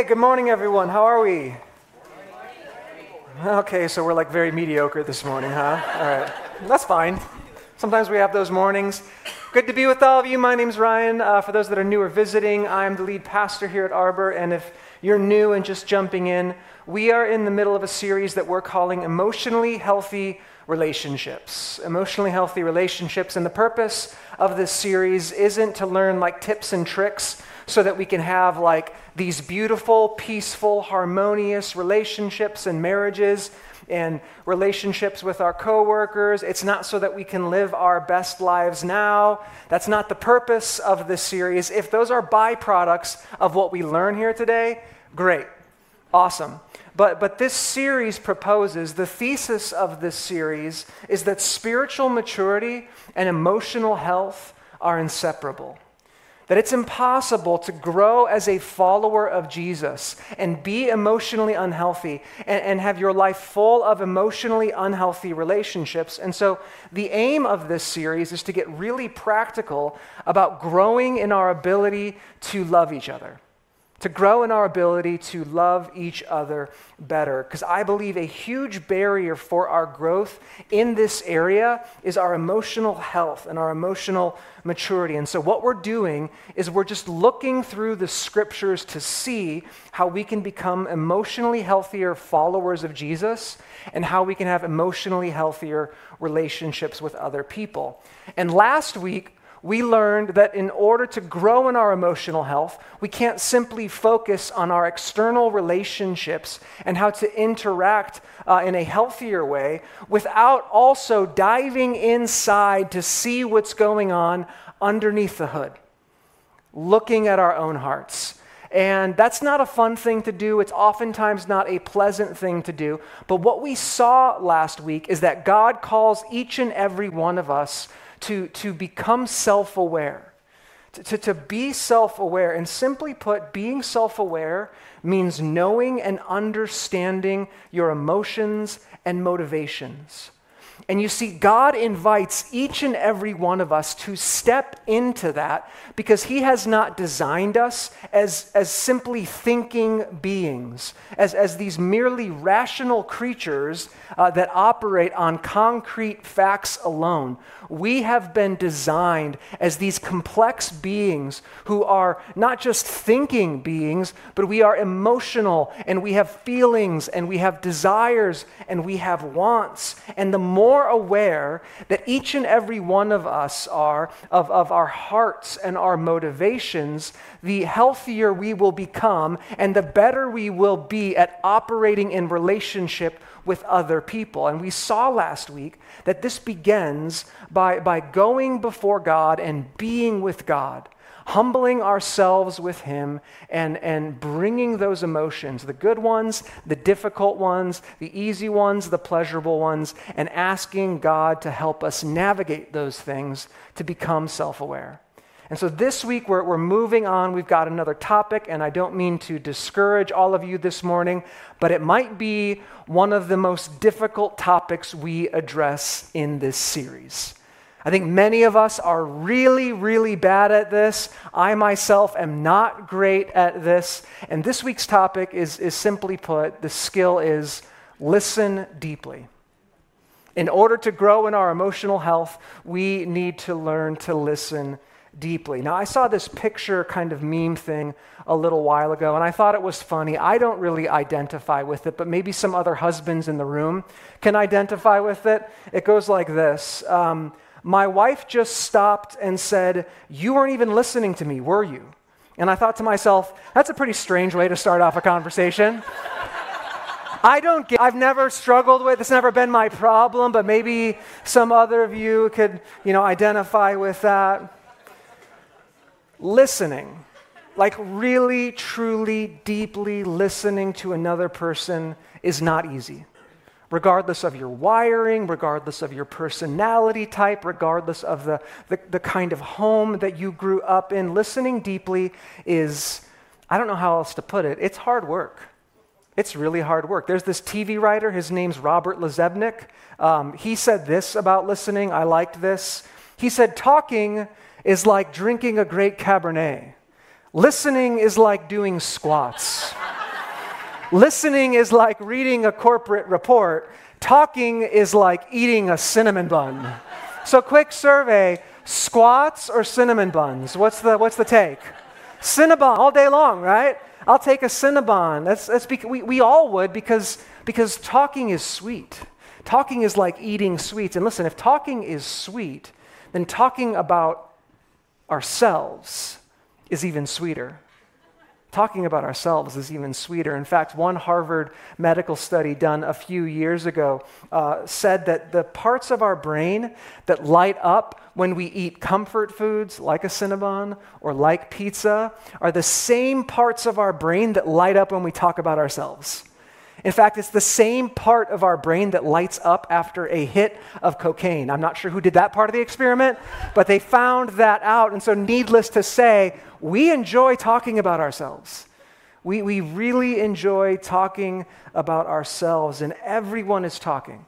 Hey, good morning, everyone. How are we? Okay, so we're like very mediocre this morning, huh? All right. That's fine. Sometimes we have those mornings. Good to be with all of you. My name's Ryan. Uh, for those that are new or visiting, I'm the lead pastor here at Arbor. And if you're new and just jumping in, we are in the middle of a series that we're calling Emotionally Healthy Relationships. Emotionally Healthy Relationships. And the purpose of this series isn't to learn like tips and tricks so that we can have like these beautiful, peaceful, harmonious relationships and marriages and relationships with our coworkers. It's not so that we can live our best lives now. That's not the purpose of this series. If those are byproducts of what we learn here today, great. Awesome. But, but this series proposes, the thesis of this series is that spiritual maturity and emotional health are inseparable that it's impossible to grow as a follower of Jesus and be emotionally unhealthy and, and, have your life full of emotionally unhealthy relationships. And so, the aim of this series is to get really practical about growing in our ability to love each other to grow in our ability to love each other better. Because I believe a huge barrier for our growth in this area is our emotional health and our emotional maturity. And so, what we're doing is we're just looking through the scriptures to see how we can become emotionally healthier followers of Jesus and how we can have emotionally healthier relationships with other people. And last week, we learned that in order to grow in our emotional health, we can't simply focus on our external relationships and how to interact uh, in a healthier way without also diving inside to see what's going on underneath the hood, looking at our own hearts. And that's not a fun thing to do. It's oftentimes not a pleasant thing to do. But what we saw last week is that God calls each and every one of us to, to become self aware, to, to, to be self aware. And simply put, being self aware means knowing and understanding your emotions and motivations. And you see, God invites each and every one of us to step into that because He has not designed us as, as simply thinking beings, as, as these merely rational creatures uh, that operate on concrete facts alone. We have been designed as these complex beings who are not just thinking beings, but we are emotional and we have feelings and we have desires and we have wants. And the more aware that each and every one of us are of, of our hearts and our motivations, the healthier we will become and the better we will be at operating in relationship with other people. And we saw last week that this begins by, by going before God and being with God, humbling ourselves with Him and, and bringing those emotions, the good ones, the difficult ones, the easy ones, the pleasurable ones, and asking God to help us navigate those things to become self aware. And so this week we're, we're moving on. We've got another topic, and I don't mean to discourage all of you this morning, but it might be one of the most difficult topics we address in this series. I think many of us are really, really bad at this. I myself am not great at this. And this week's topic is, is simply put the skill is listen deeply. In order to grow in our emotional health, we need to learn to listen deeply. Now, I saw this picture kind of meme thing a little while ago, and I thought it was funny. I don't really identify with it, but maybe some other husbands in the room can identify with it. It goes like this um, My wife just stopped and said, You weren't even listening to me, were you? And I thought to myself, That's a pretty strange way to start off a conversation. I don't get, I've never struggled with, it's never been my problem, but maybe some other of you could, you know, identify with that listening, like really, truly, deeply listening to another person, is not easy. Regardless of your wiring, regardless of your personality type, regardless of the, the, the kind of home that you grew up in, listening deeply is, I don't know how else to put it, it's hard work. It's really hard work. There's this TV writer, his name's Robert Lezebnik. Um, he said this about listening. I liked this. He said, Talking is like drinking a great Cabernet. Listening is like doing squats. Listening is like reading a corporate report, talking is like eating a cinnamon bun. So, quick survey squats or cinnamon buns? What's the, what's the take? Cinnabon all day long, right? I'll take a Cinnabon. That's, that's bec- we, we all would because, because talking is sweet. Talking is like eating sweets. And listen, if talking is sweet, then talking about ourselves is even sweeter. Talking about ourselves is even sweeter. In fact, one Harvard medical study done a few years ago uh, said that the parts of our brain that light up when we eat comfort foods like a Cinnabon or like pizza are the same parts of our brain that light up when we talk about ourselves. In fact, it's the same part of our brain that lights up after a hit of cocaine. I'm not sure who did that part of the experiment, but they found that out. And so, needless to say, we enjoy talking about ourselves. We, we really enjoy talking about ourselves, and everyone is talking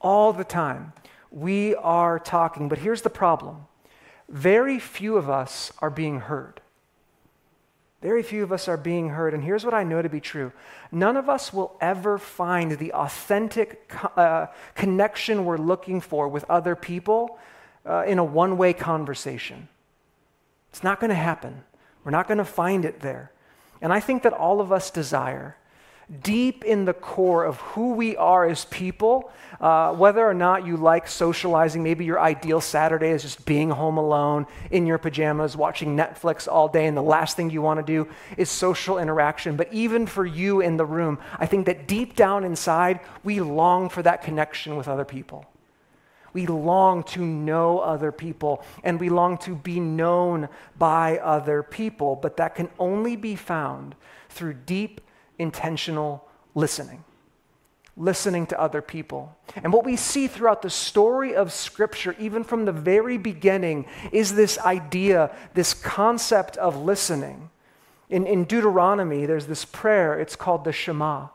all the time. We are talking, but here's the problem very few of us are being heard. Very few of us are being heard. And here's what I know to be true none of us will ever find the authentic uh, connection we're looking for with other people uh, in a one way conversation. It's not going to happen. We're not going to find it there. And I think that all of us desire, deep in the core of who we are as people, uh, whether or not you like socializing, maybe your ideal Saturday is just being home alone in your pajamas, watching Netflix all day, and the last thing you want to do is social interaction. But even for you in the room, I think that deep down inside, we long for that connection with other people. We long to know other people and we long to be known by other people, but that can only be found through deep, intentional listening. Listening to other people. And what we see throughout the story of Scripture, even from the very beginning, is this idea, this concept of listening. In, in Deuteronomy, there's this prayer, it's called the Shema.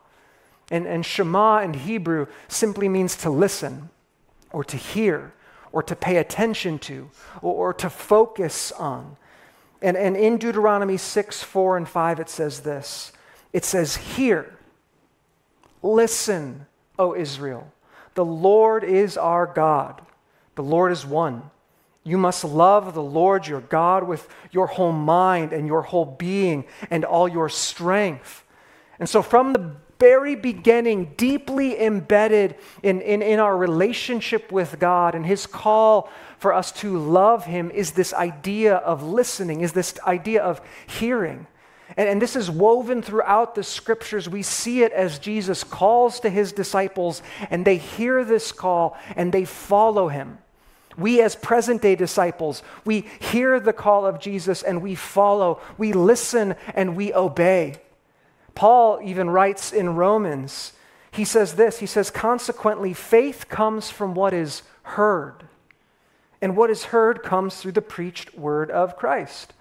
And, and Shema in Hebrew simply means to listen or to hear or to pay attention to or, or to focus on. And, and in Deuteronomy 6, 4, and 5, it says this it says, Hear, listen, O Israel. The Lord is our God, the Lord is one. You must love the Lord your God with your whole mind and your whole being and all your strength. And so, from the very beginning, deeply embedded in, in, in our relationship with God and His call for us to love Him, is this idea of listening, is this idea of hearing. And, and, this is woven throughout the scriptures. We see it as Jesus calls to his disciples, and they hear this call and they follow him. We, as present day disciples, we hear the call of Jesus and we follow. We listen and we obey. Paul even writes in Romans, he says this he says, consequently, faith comes from what is heard. And what is heard comes through the preached word of Christ.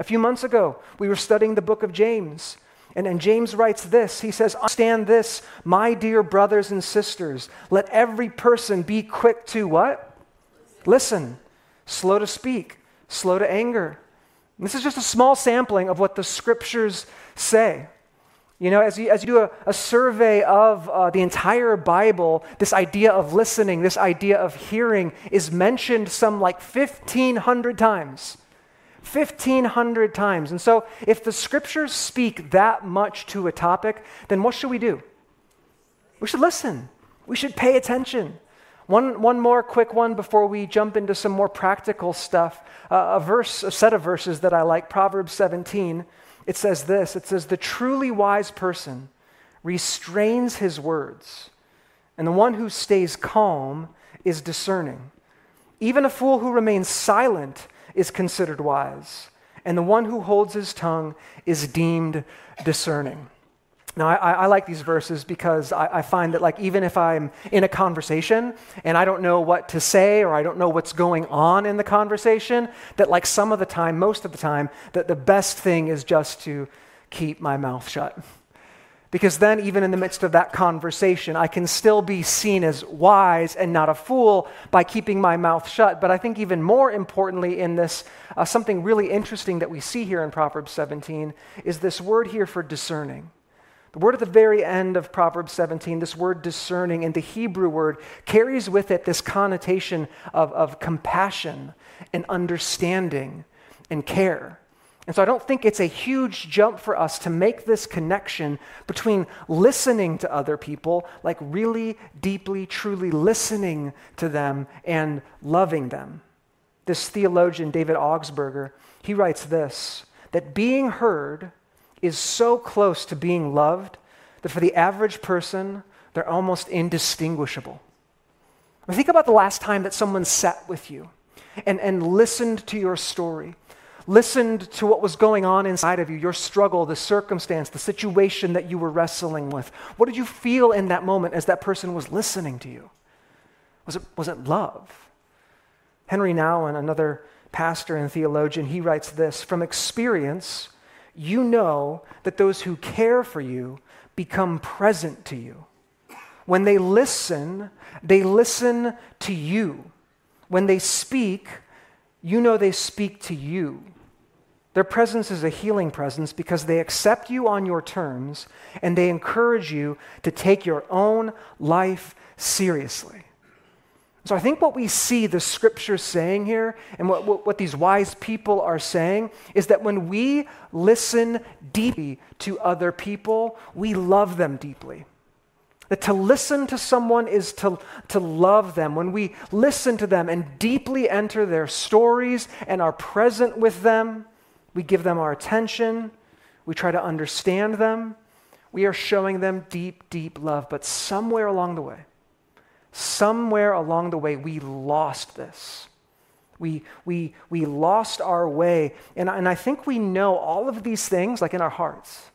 A few months ago, we were studying the book of James. And, and James writes this He says, Understand this, my dear brothers and sisters. Let every person be quick to what? Listen, slow to speak, slow to anger. And this is just a small sampling of what the scriptures say. You know, as you, as you do a, a survey of uh, the entire Bible, this idea of listening, this idea of hearing is mentioned some like 1,500 times. 1,500 times. And so, if the scriptures speak that much to a topic, then what should we do? We should listen, we should pay attention. One, one more quick one before we jump into some more practical stuff. Uh, a verse, a set of verses that I like, Proverbs 17 it says this it says, The truly wise person restrains his words, and the one who stays calm is discerning. Even a fool who remains silent is considered wise, and the one who holds his tongue is deemed discerning. Now, I, I, like these verses because I, I, find that, like, even if I'm in a conversation and I don't know what to say or I don't know what's going on in the conversation, that, like, some of the time, most of the time, that the best thing is just to keep my mouth shut. Because then, even in the midst of that conversation, I can still be seen as wise and not a fool by keeping my mouth shut. But I think, even more importantly, in this, uh, something really interesting that we see here in Proverbs 17 is this word here for discerning. The word at the very end of Proverbs 17, this word discerning, in the Hebrew word carries with it this connotation of, of compassion and understanding and care. And so I don't think it's a huge jump for us to make this connection between listening to other people, like really deeply, truly listening to them and loving them. This theologian, David Augsburger, he writes this that being heard is so close to being loved that for the average person, they're almost indistinguishable. I mean, think about the last time that someone sat with you and, and listened to your story, listened to what was going on inside of you, your struggle, the circumstance, the situation that you were wrestling with. What did you feel in that moment as that person was listening to you? Was it, was it love? Henry Nouwen, another pastor and theologian, he writes this From experience, you know that those who care for you become present to you. When they listen, they listen to you. When they speak, you know they speak to you. Their presence is a healing presence because they accept you on your terms and they encourage you to take your own life seriously. So I think what we see the scriptures saying here and what, what, what, these wise people are saying is that when we listen deeply to other people, we love them deeply. That to listen to someone is to, to love them. When we listen to them and deeply enter their stories and are present with them, we give them our attention, we try to understand them, we are showing them deep, deep love. But somewhere along the way, somewhere along the way, we lost this. We, we, we lost our way. And, and I think we know all of these things, like in our hearts.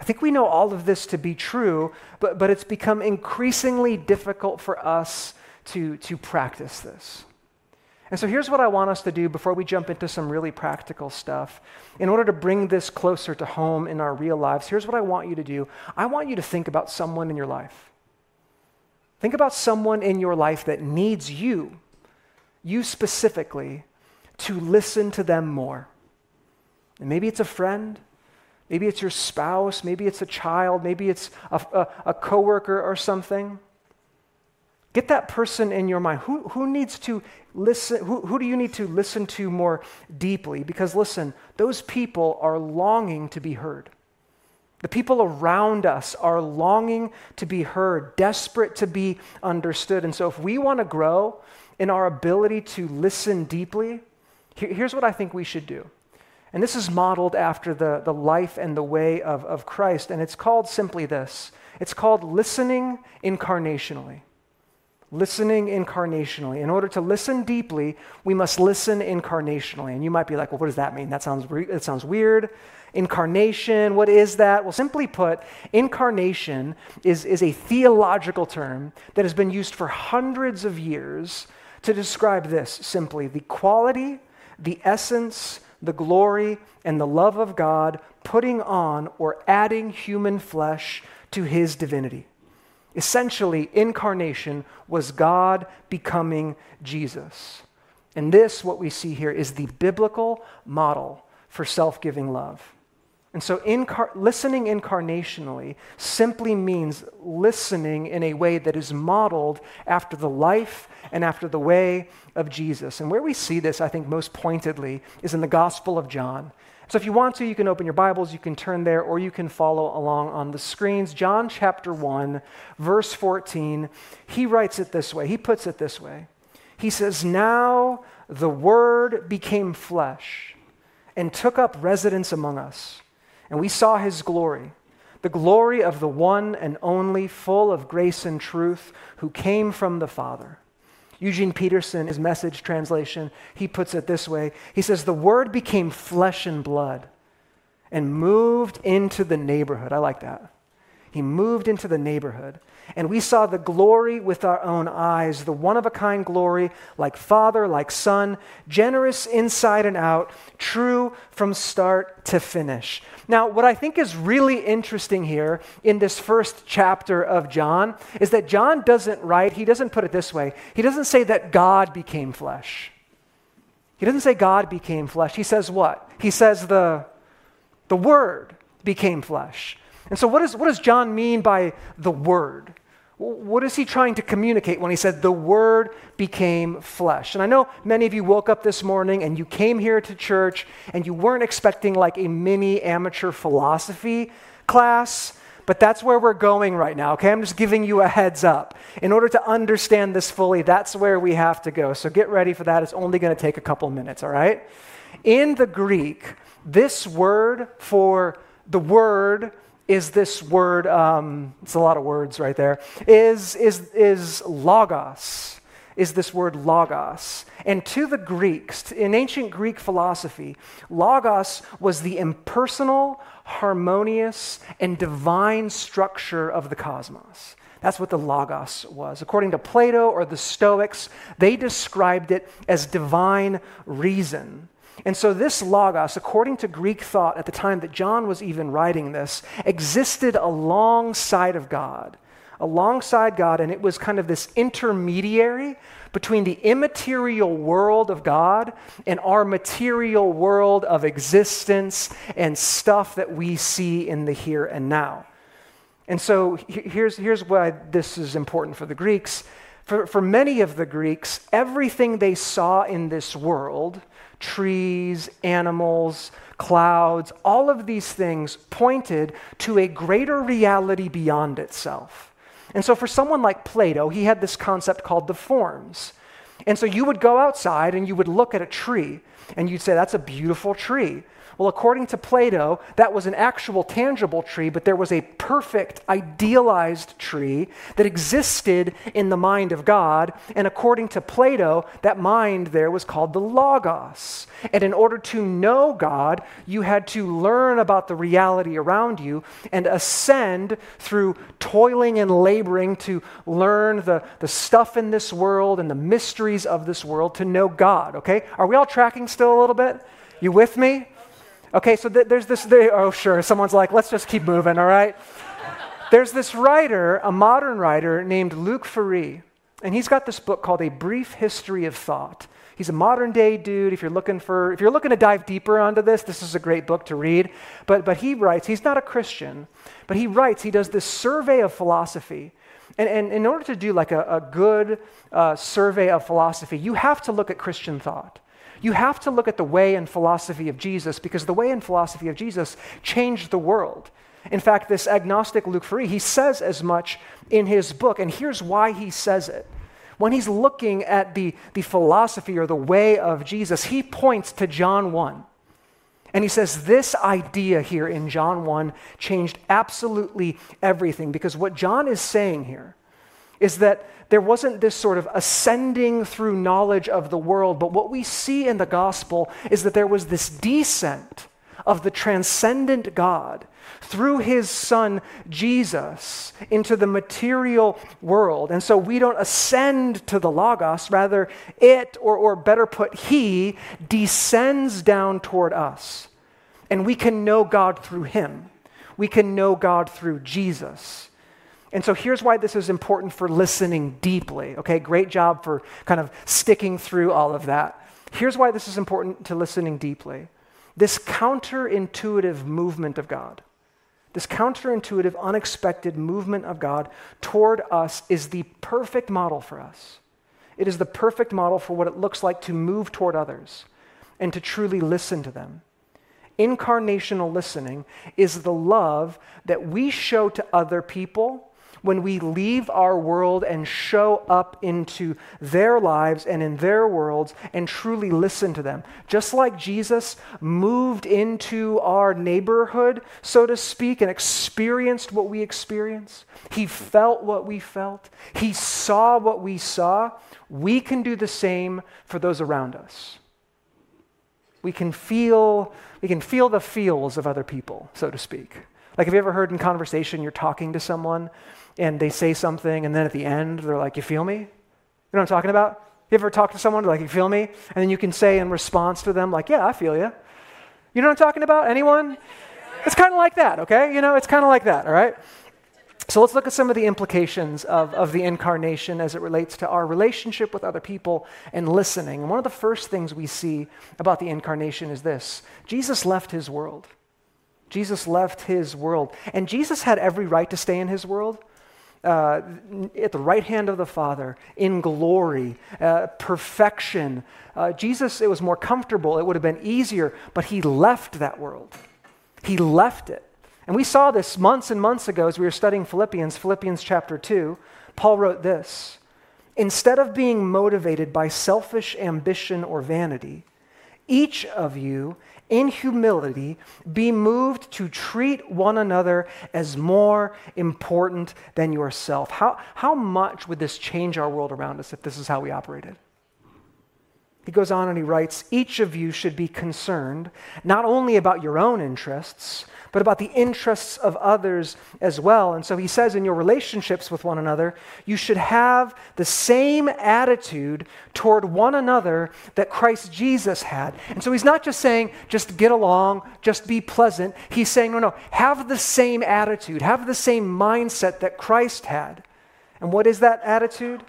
I think we know all of this to be true, but, but it's become increasingly difficult for us to, to practice this. And so here's what I want us to do before we jump into some really practical stuff. In order to bring this closer to home in our real lives, here's what I want you to do I want you to think about someone in your life. Think about someone in your life that needs you, you specifically, to listen to them more. And maybe it's a friend, maybe it's your spouse, maybe it's a child, maybe it's a, a, a coworker or something. Get that person in your mind. Who, who needs to listen? Who, who do you need to listen to more deeply? Because listen, those people are longing to be heard. The people around us are longing to be heard, desperate to be understood. And so, if we want to grow in our ability to listen deeply, here's what I think we should do. And this is modeled after the, the life and the way of, of Christ. And it's called simply this it's called listening incarnationally. Listening incarnationally. In order to listen deeply, we must listen incarnationally. And you might be like, well, what does that mean? That sounds, re- that sounds weird. Incarnation, what is that? Well, simply put, incarnation is, is a theological term that has been used for hundreds of years to describe this simply the quality, the essence, the glory, and the love of God putting on or adding human flesh to his divinity. Essentially, incarnation was God becoming Jesus. And this, what we see here, is the biblical model for self giving love. And so, incar- listening incarnationally simply means listening in a way that is modeled after the life and after the way of Jesus. And where we see this, I think, most pointedly is in the Gospel of John. So, if you want to, you can open your Bibles, you can turn there, or you can follow along on the screens. John chapter 1, verse 14, he writes it this way. He puts it this way He says, Now the Word became flesh and took up residence among us and we saw his glory, the glory of the one and only, full of grace and truth, who came from the Father. Eugene Peterson, his message translation, he puts it this way He says, The Word became flesh and blood and moved into the neighborhood. I like that. He moved into the neighborhood. And we saw the glory with our own eyes, the one of a kind glory, like Father, like Son, generous inside and out, true from start to finish. Now, what I think is really interesting here in this first chapter of John is that John doesn't write, he doesn't put it this way. He doesn't say that God became flesh. He doesn't say God became flesh. He says what? He says the, the Word became flesh. And so, what, is, what does John mean by the Word? What is he trying to communicate when he said, The Word became flesh? And I know many of you woke up this morning and you came here to church and you weren't expecting like a mini amateur philosophy class, but that's where we're going right now, okay? I'm just giving you a heads up. In order to understand this fully, that's where we have to go. So get ready for that. It's only going to take a couple minutes, all right? In the Greek, this word for the word is this word, um, it's a lot of words right there, is, is, is logos, is this word logos. And to the Greeks, in ancient Greek philosophy, logos was the impersonal, harmonious, and divine structure of the cosmos. That's what the Logos was. According to Plato or the Stoics, they described it as divine reason. And so, this Logos, according to Greek thought at the time that John was even writing this, existed alongside of God. Alongside God, and it was kind of this intermediary between the immaterial world of God and our material world of existence and stuff that we see in the here and now. And so, here's, here's why this is important for the Greeks. For, for many of the Greeks, everything they saw in this world, trees, animals, clouds, all of these things pointed to a greater reality beyond itself. And so, for someone like Plato, he had this concept called the forms. And so, you would go outside and you would look at a tree and you'd say, That's a beautiful tree. Well, according to Plato, that was an actual tangible tree, but there was a perfect, idealized tree that existed in the mind of God. And according to Plato, that mind there was called the Logos. And in order to know God, you had to learn about the reality around you and ascend through toiling and laboring to learn the, the stuff in this world and the mysteries of this world to know God, okay? Are we all tracking still a little bit? You with me? Okay, so th- there's this, they, oh, sure, someone's like, let's just keep moving, all right? there's this writer, a modern writer named Luc Ferry, and he's got this book called A Brief History of Thought. He's a modern day dude. If you're looking for, if you're looking to dive deeper onto this, this is a great book to read. But, but he writes, he's not a Christian, but he writes, he does this survey of philosophy. And, and in order to do like a, a good uh, survey of philosophy, you have to look at Christian thought you have to look at the way and philosophy of Jesus because the way and philosophy of Jesus changed the world. In fact, this agnostic Luc Ferry, he says as much in his book, and here's why he says it. When he's looking at the, the philosophy or the way of Jesus, he points to John 1. And he says, This idea here in John 1 changed absolutely everything because what John is saying here is that there wasn't this sort of ascending through knowledge of the world, but what we see in the gospel is that there was this descent of the transcendent God through his son Jesus into the material world. And so we don't ascend to the Logos, rather, it, or, or better put, he, descends down toward us. And we can know God through him. We can know God through Jesus. And so here's why this is important for listening deeply. Okay, great job for kind of sticking through all of that. Here's why this is important to listening deeply this counterintuitive movement of God, this counterintuitive, unexpected movement of God toward us is the perfect model for us. It is the perfect model for what it looks like to move toward others and to truly listen to them. Incarnational listening is the love that we show to other people when we leave our world and show up into their lives and in their worlds and truly listen to them. Just like Jesus moved into our neighborhood, so to speak, and experienced what we experience, he felt what we felt, he saw what we saw. We can do the same for those around us. We can feel, we can feel the feels of other people, so to speak. Like, have you ever heard in conversation you're talking to someone and they say something, and then at the end, they're like, You feel me? You know what I'm talking about? You ever talk to someone, like, You feel me? And then you can say in response to them, like, Yeah, I feel you. You know what I'm talking about? Anyone? It's kind of like that, okay? You know, it's kind of like that, all right? So let's look at some of the implications of, of the incarnation as it relates to our relationship with other people and listening. And one of the first things we see about the incarnation is this Jesus left his world. Jesus left his world. And Jesus had every right to stay in his world. Uh, at the right hand of the Father, in glory, uh, perfection. Uh, Jesus, it was more comfortable, it would have been easier, but he left that world. He left it. And we saw this months and months ago as we were studying Philippians, Philippians chapter 2. Paul wrote this Instead of being motivated by selfish ambition or vanity, each of you, in humility, be moved to treat one another as more important than yourself. How, how much would this change our world around us if this is how we operated? He goes on and he writes Each of you should be concerned not only about your own interests, but about the interests of others as well. And so he says in your relationships with one another, you should have the same attitude toward one another that Christ Jesus had. And so he's not just saying, just get along, just be pleasant. He's saying, no, no, have the same attitude, have the same mindset that Christ had. And what is that attitude?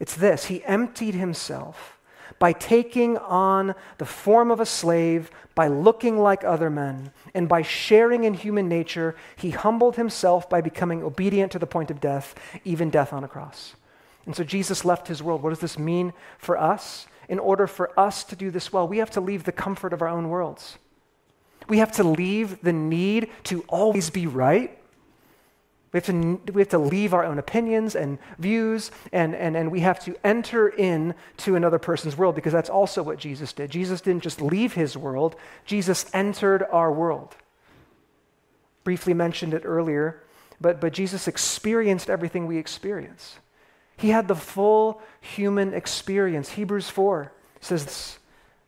It's this He emptied himself by taking on the form of a slave, by looking like other men, and by sharing in human nature, he humbled himself by becoming obedient to the point of death, even death on a cross. And so Jesus left his world. What does this mean for us? In order for us to do this well, we have to leave the comfort of our own worlds. We have to leave the need to always be right we have, to, we have to leave our own opinions and views, and, and, and we have to enter in to another person's world because that's also what Jesus did. Jesus didn't just leave his world, Jesus entered our world. Briefly mentioned it earlier, but, but Jesus experienced everything we experience. He had the full human experience. Hebrews 4 says this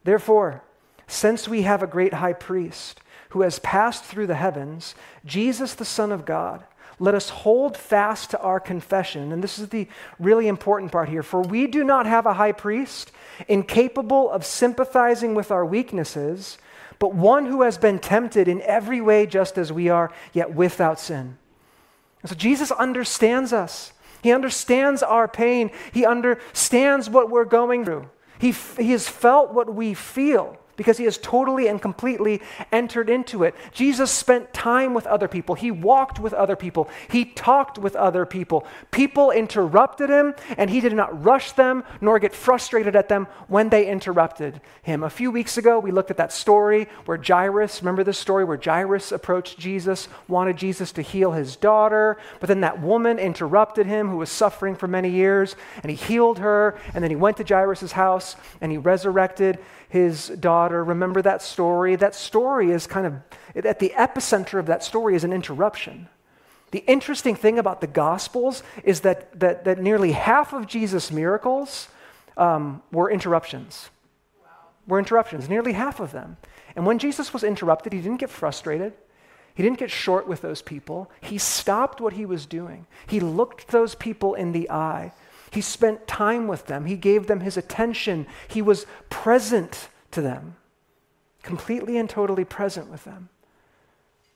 Therefore, since we have a great high priest who has passed through the heavens, Jesus, the Son of God, let us hold fast to our confession. And this is the really important part here. For we do not have a high priest incapable of sympathizing with our weaknesses, but one who has been tempted in every way just as we are, yet without sin. And so Jesus understands us. He understands our pain. He understands what we're going through. He, he has felt what we feel because he has totally and completely entered into it. Jesus spent time with other people. He walked with other people. He talked with other people. People interrupted him, and he did not rush them nor get frustrated at them when they interrupted him. A few weeks ago, we looked at that story where Jairus, remember this story where Jairus approached Jesus, wanted Jesus to heal his daughter, but then that woman interrupted him who was suffering for many years, and he healed her, and then he went to Jairus' house and he resurrected his daughter. Remember that story? That story is kind of, at the epicenter of that story is an interruption. The interesting thing about the Gospels is that, that, that nearly half of Jesus' miracles um, were interruptions. Wow. Were interruptions, nearly half of them. And when Jesus was interrupted, he didn't get frustrated. He didn't get short with those people. He stopped what he was doing. He looked those people in the eye he spent time with them. He gave them his attention. He was present to them, completely and totally present with them.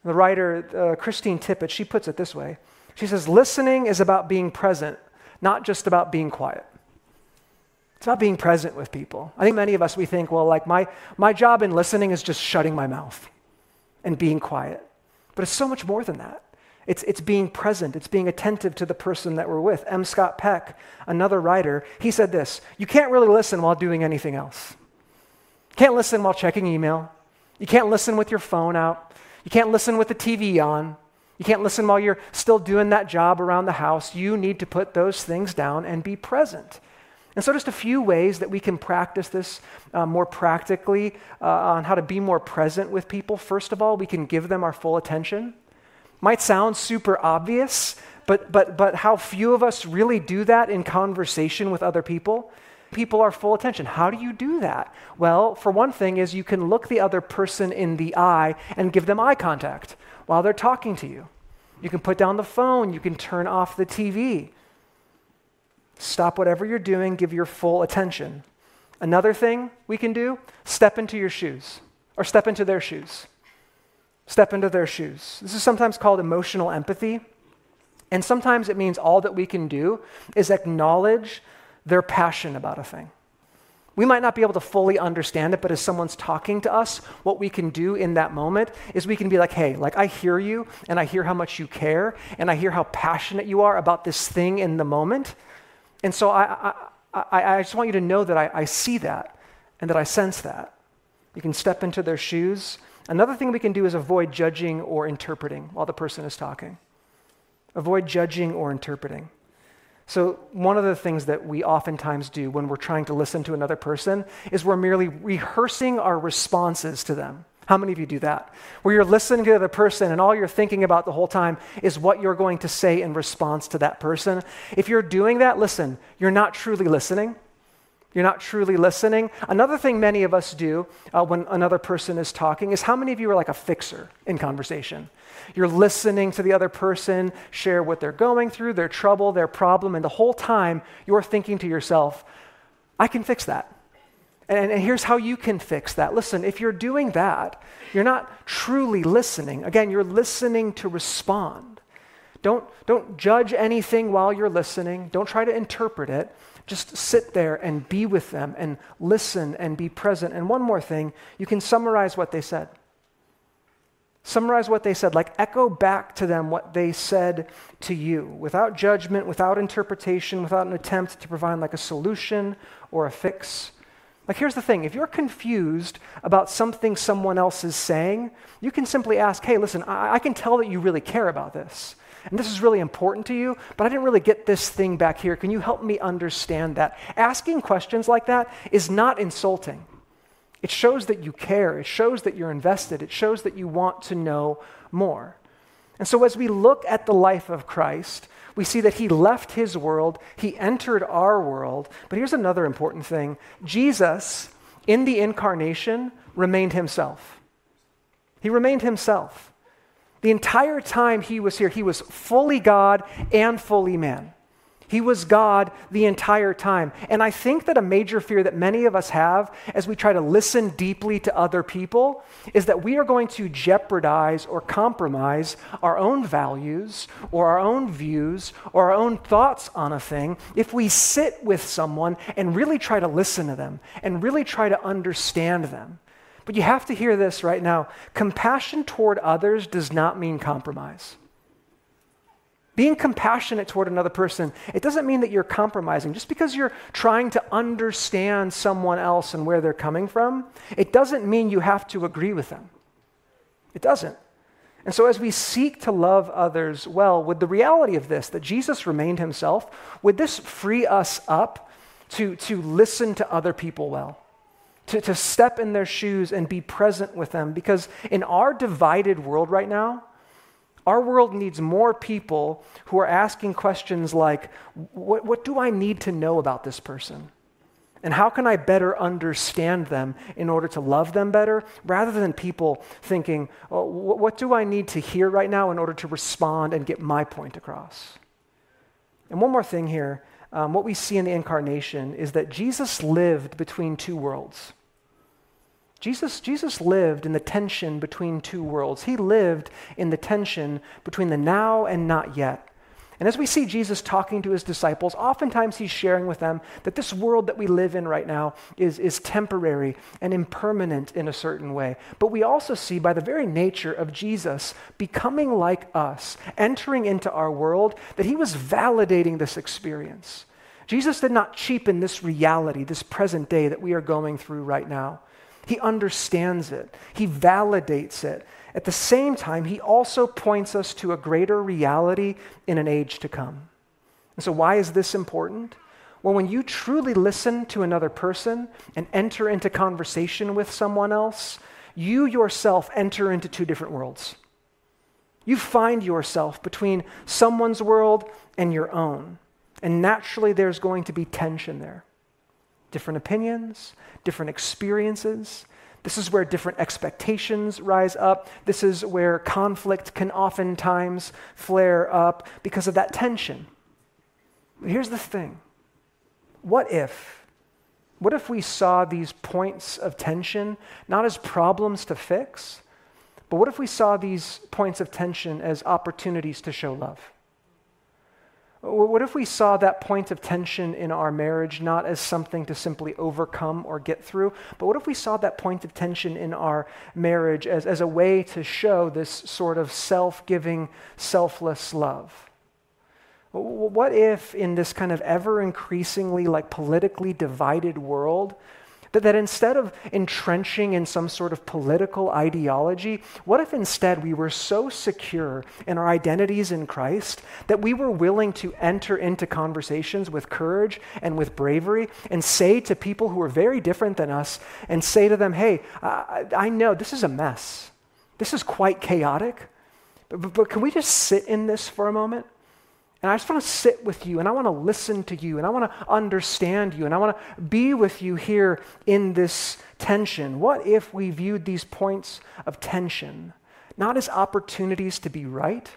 The writer, uh, Christine Tippett, she puts it this way She says, Listening is about being present, not just about being quiet. It's about being present with people. I think many of us, we think, well, like my, my job in listening is just shutting my mouth and being quiet. But it's so much more than that. It's, it's being present, it's being attentive to the person that we're with. M. Scott Peck, another writer, he said this You can't really listen while doing anything else. You can't listen while checking email. You can't listen with your phone out. You can't listen with the TV on. You can't listen while you're still doing that job around the house. You need to put those things down and be present. And so, just a few ways that we can practice this uh, more practically uh, on how to be more present with people. First of all, we can give them our full attention. Might sound super obvious, but, but, but how few of us really do that in conversation with other people. People are full attention. How do you do that? Well, for one thing, is you can look the other person in the eye and give them eye contact while they're talking to you. You can put down the phone, you can turn off the TV. Stop whatever you're doing, give your full attention. Another thing we can do, step into your shoes or step into their shoes step into their shoes. This is sometimes called emotional empathy. And sometimes it means all that we can do is acknowledge their passion about a thing. We might not be able to fully understand it, but as someone's talking to us, what we can do in that moment is we can be like, hey, like I hear you and I hear how much you care and I hear how passionate you are about this thing in the moment. And so I, I, I, I just want you to know that I, I see that and that I sense that. You can step into their shoes. Another thing we can do is avoid judging or interpreting while the person is talking. Avoid judging or interpreting. So, one of the things that we oftentimes do when we're trying to listen to another person is we're merely rehearsing our responses to them. How many of you do that? Where you're listening to the person and all you're thinking about the whole time is what you're going to say in response to that person. If you're doing that, listen, you're not truly listening. You're not truly listening. Another thing many of us do uh, when another person is talking is how many of you are like a fixer in conversation? You're listening to the other person share what they're going through, their trouble, their problem, and the whole time you're thinking to yourself, I can fix that. And, and, here's how you can fix that. Listen, if you're doing that, you're not truly listening. Again, you're listening to respond. Don't, don't judge anything while you're listening, don't try to interpret it. Just sit there and be with them and listen and be present. And one more thing, you can summarize what they said. Summarize what they said, like echo back to them what they said to you without judgment, without interpretation, without an attempt to provide like a solution or a fix. Like, here's the thing if you're confused about something someone else is saying, you can simply ask, hey, listen, I, I can tell that you really care about this. And this is really important to you, but I didn't really get this thing back here. Can you help me understand that? Asking questions like that is not insulting. It shows that you care. It shows that you're invested. It shows that you want to know more. And so, as we look at the life of Christ, we see that he left his world, he entered our world. But here's another important thing Jesus, in the incarnation, remained himself. He remained himself. The entire time he was here, he was fully God and fully man. He was God the entire time. And I think that a major fear that many of us have as we try to listen deeply to other people is that we are going to jeopardize or compromise our own values or our own views or our own thoughts on a thing if we sit with someone and really try to listen to them and really try to understand them. But you have to hear this right now compassion toward others does not mean compromise. Being compassionate toward another person, it doesn't mean that you're compromising. Just because you're trying to understand someone else and where they're coming from, it doesn't mean you have to agree with them. It doesn't. And so, as we seek to love others well, with the reality of this, that Jesus remained himself, would this free us up to, to listen to other people well? To, to step in their shoes and be present with them? Because in our divided world right now, our world needs more people who are asking questions like what, what do I need to know about this person? And how can I better understand them in order to love them better? Rather than people thinking, oh, what do I need to hear right now in order to respond and get my point across? And one more thing here um, what we see in the incarnation is that Jesus lived between two worlds. Jesus, Jesus lived in the tension between two worlds. He lived in the tension between the now and not yet. And as we see Jesus talking to his disciples, oftentimes he's sharing with them that this world that we live in right now is, is temporary and impermanent in a certain way. But we also see by the very nature of Jesus becoming like us, entering into our world, that he was validating this experience. Jesus did not cheapen this reality, this present day that we are going through right now. He understands it, He validates it. At the same time, He also points us to a greater reality in an age to come. And so, why is this important? Well, when you truly listen to another person and enter into conversation with someone else, you yourself enter into two different worlds. You find yourself between someone's world and your own. And naturally, there's going to be tension there. Different opinions, different experiences. This is where different expectations rise up. This is where conflict can oftentimes flare up because of that tension. But here's the thing what if? What if we saw these points of tension not as problems to fix, but what if we saw these points of tension as opportunities to show love? What if we saw that point of tension in our marriage not as something to simply overcome or get through, but what if we saw that point of tension in our marriage as, as a way to show this sort of self giving, selfless love? What if, in this kind of ever increasingly like politically divided world, that, that instead of entrenching in some sort of political ideology, what if instead we were so secure in our identities in Christ that we were willing to enter into conversations with courage and with bravery and say to people who are very different than us, and say to them, hey, I, I know this is a mess. This is quite chaotic, but, but, but can we just sit in this for a moment? And I just want to sit with you and I want to listen to you and I want to understand you and I want to be with you here in this tension. What if we viewed these points of tension not as opportunities to be right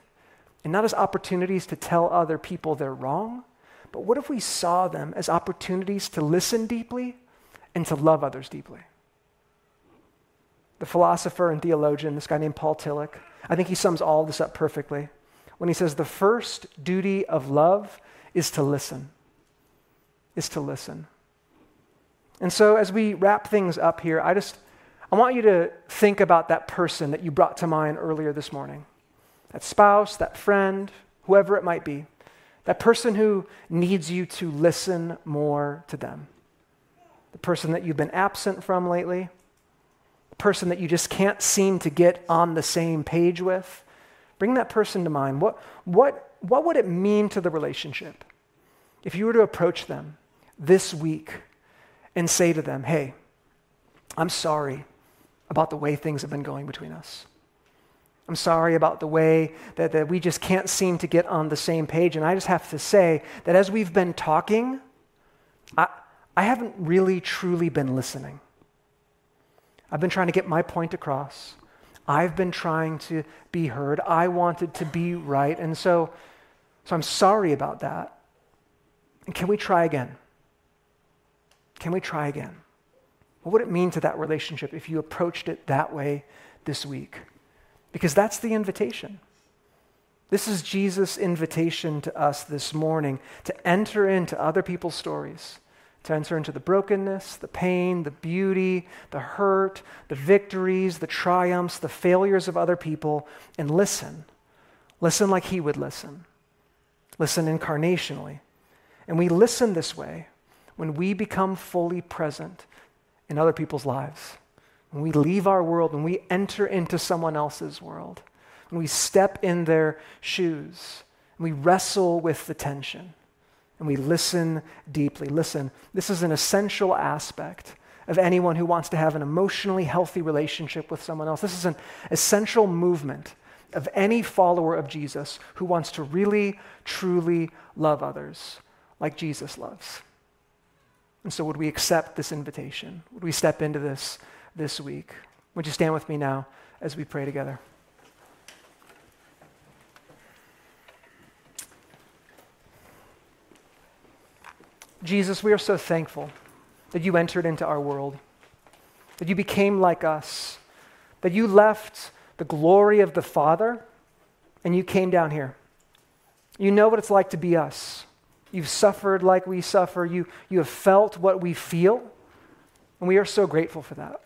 and not as opportunities to tell other people they're wrong, but what if we saw them as opportunities to listen deeply and to love others deeply? The philosopher and theologian, this guy named Paul Tillich, I think he sums all this up perfectly when he says the first duty of love is to listen. Is to listen. And so as we wrap things up here, I just I want you to think about that person that you brought to mind earlier this morning. That spouse, that friend, whoever it might be. That person who needs you to listen more to them. The person that you've been absent from lately. The person that you just can't seem to get on the same page with. Bring that person to mind. What, what, what would it mean to the relationship if you were to approach them this week and say to them, hey, I'm sorry about the way things have been going between us. I'm sorry about the way that, that we just can't seem to get on the same page. And I just have to say that as we've been talking, I, I haven't really truly been listening. I've been trying to get my point across. I've been trying to be heard. I wanted to be right. And so, so I'm sorry about that. And can we try again? Can we try again? What would it mean to that relationship if you approached it that way this week? Because that's the invitation. This is Jesus' invitation to us this morning to enter into other people's stories to enter into the brokenness, the pain, the beauty, the hurt, the victories, the triumphs, the failures of other people, and listen. Listen like He would listen. Listen incarnationally. And we listen this way when we become fully present in other people's lives. When we leave our world, when we enter into someone else's world, when we step in their shoes, and we wrestle with the tension and we listen deeply. Listen, this is an essential aspect of anyone who wants to have an emotionally healthy relationship with someone else. This is an essential movement of any follower of Jesus who wants to really, truly love others like Jesus loves. And so, would we accept this invitation? Would we step into this this week? Would you stand with me now as we pray together? Jesus, we are so thankful that you entered into our world, that you became like us, that you left the glory of the Father and you came down here. You know what it's like to be us. You've suffered like we suffer. You, you have felt what we feel. And we are so grateful for that.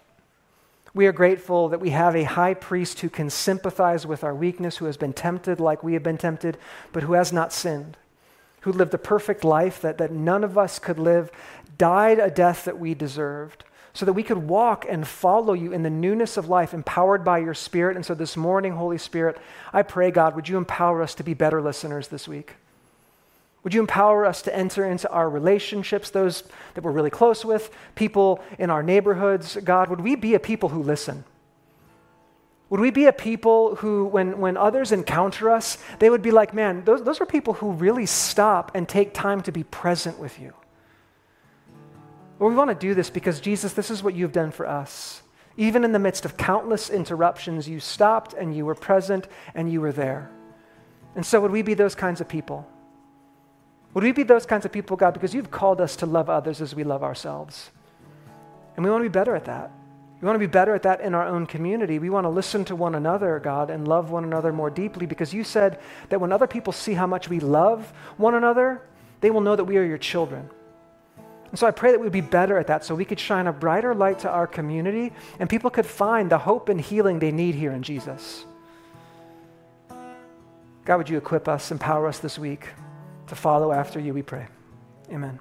We are grateful that we have a high priest who can sympathize with our weakness, who has been tempted like we have been tempted, but who has not sinned who lived a perfect life that, that none of us could live, died a death that we deserved, so that we could walk and follow you in the newness of life, empowered by your Spirit. And so this morning, Holy Spirit, I pray, God, would you empower us to be better listeners this week? Would you empower us to enter into our relationships, those that we're really close with, people in our neighborhoods? God, would we be a people who listen? Would we be a people who, when, when others encounter us, they would be like, man, those, those are people who really stop and take time to be present with you? Well, we want to do this because, Jesus, this is what you've done for us. Even in the midst of countless interruptions, you stopped and you were present and you were there. And so, would we be those kinds of people? Would we be those kinds of people, God, because you've called us to love others as we love ourselves? And we want to be better at that. We want to be better at that in our own community. We want to listen to one another, God, and love one another more deeply because you said that when other people see how much we love one another, they will know that we are your children. And so I pray that we'd be better at that so we could shine a brighter light to our community and people could find the hope and healing they need here in Jesus. God, would you equip us, empower us this week to follow after you, we pray. Amen.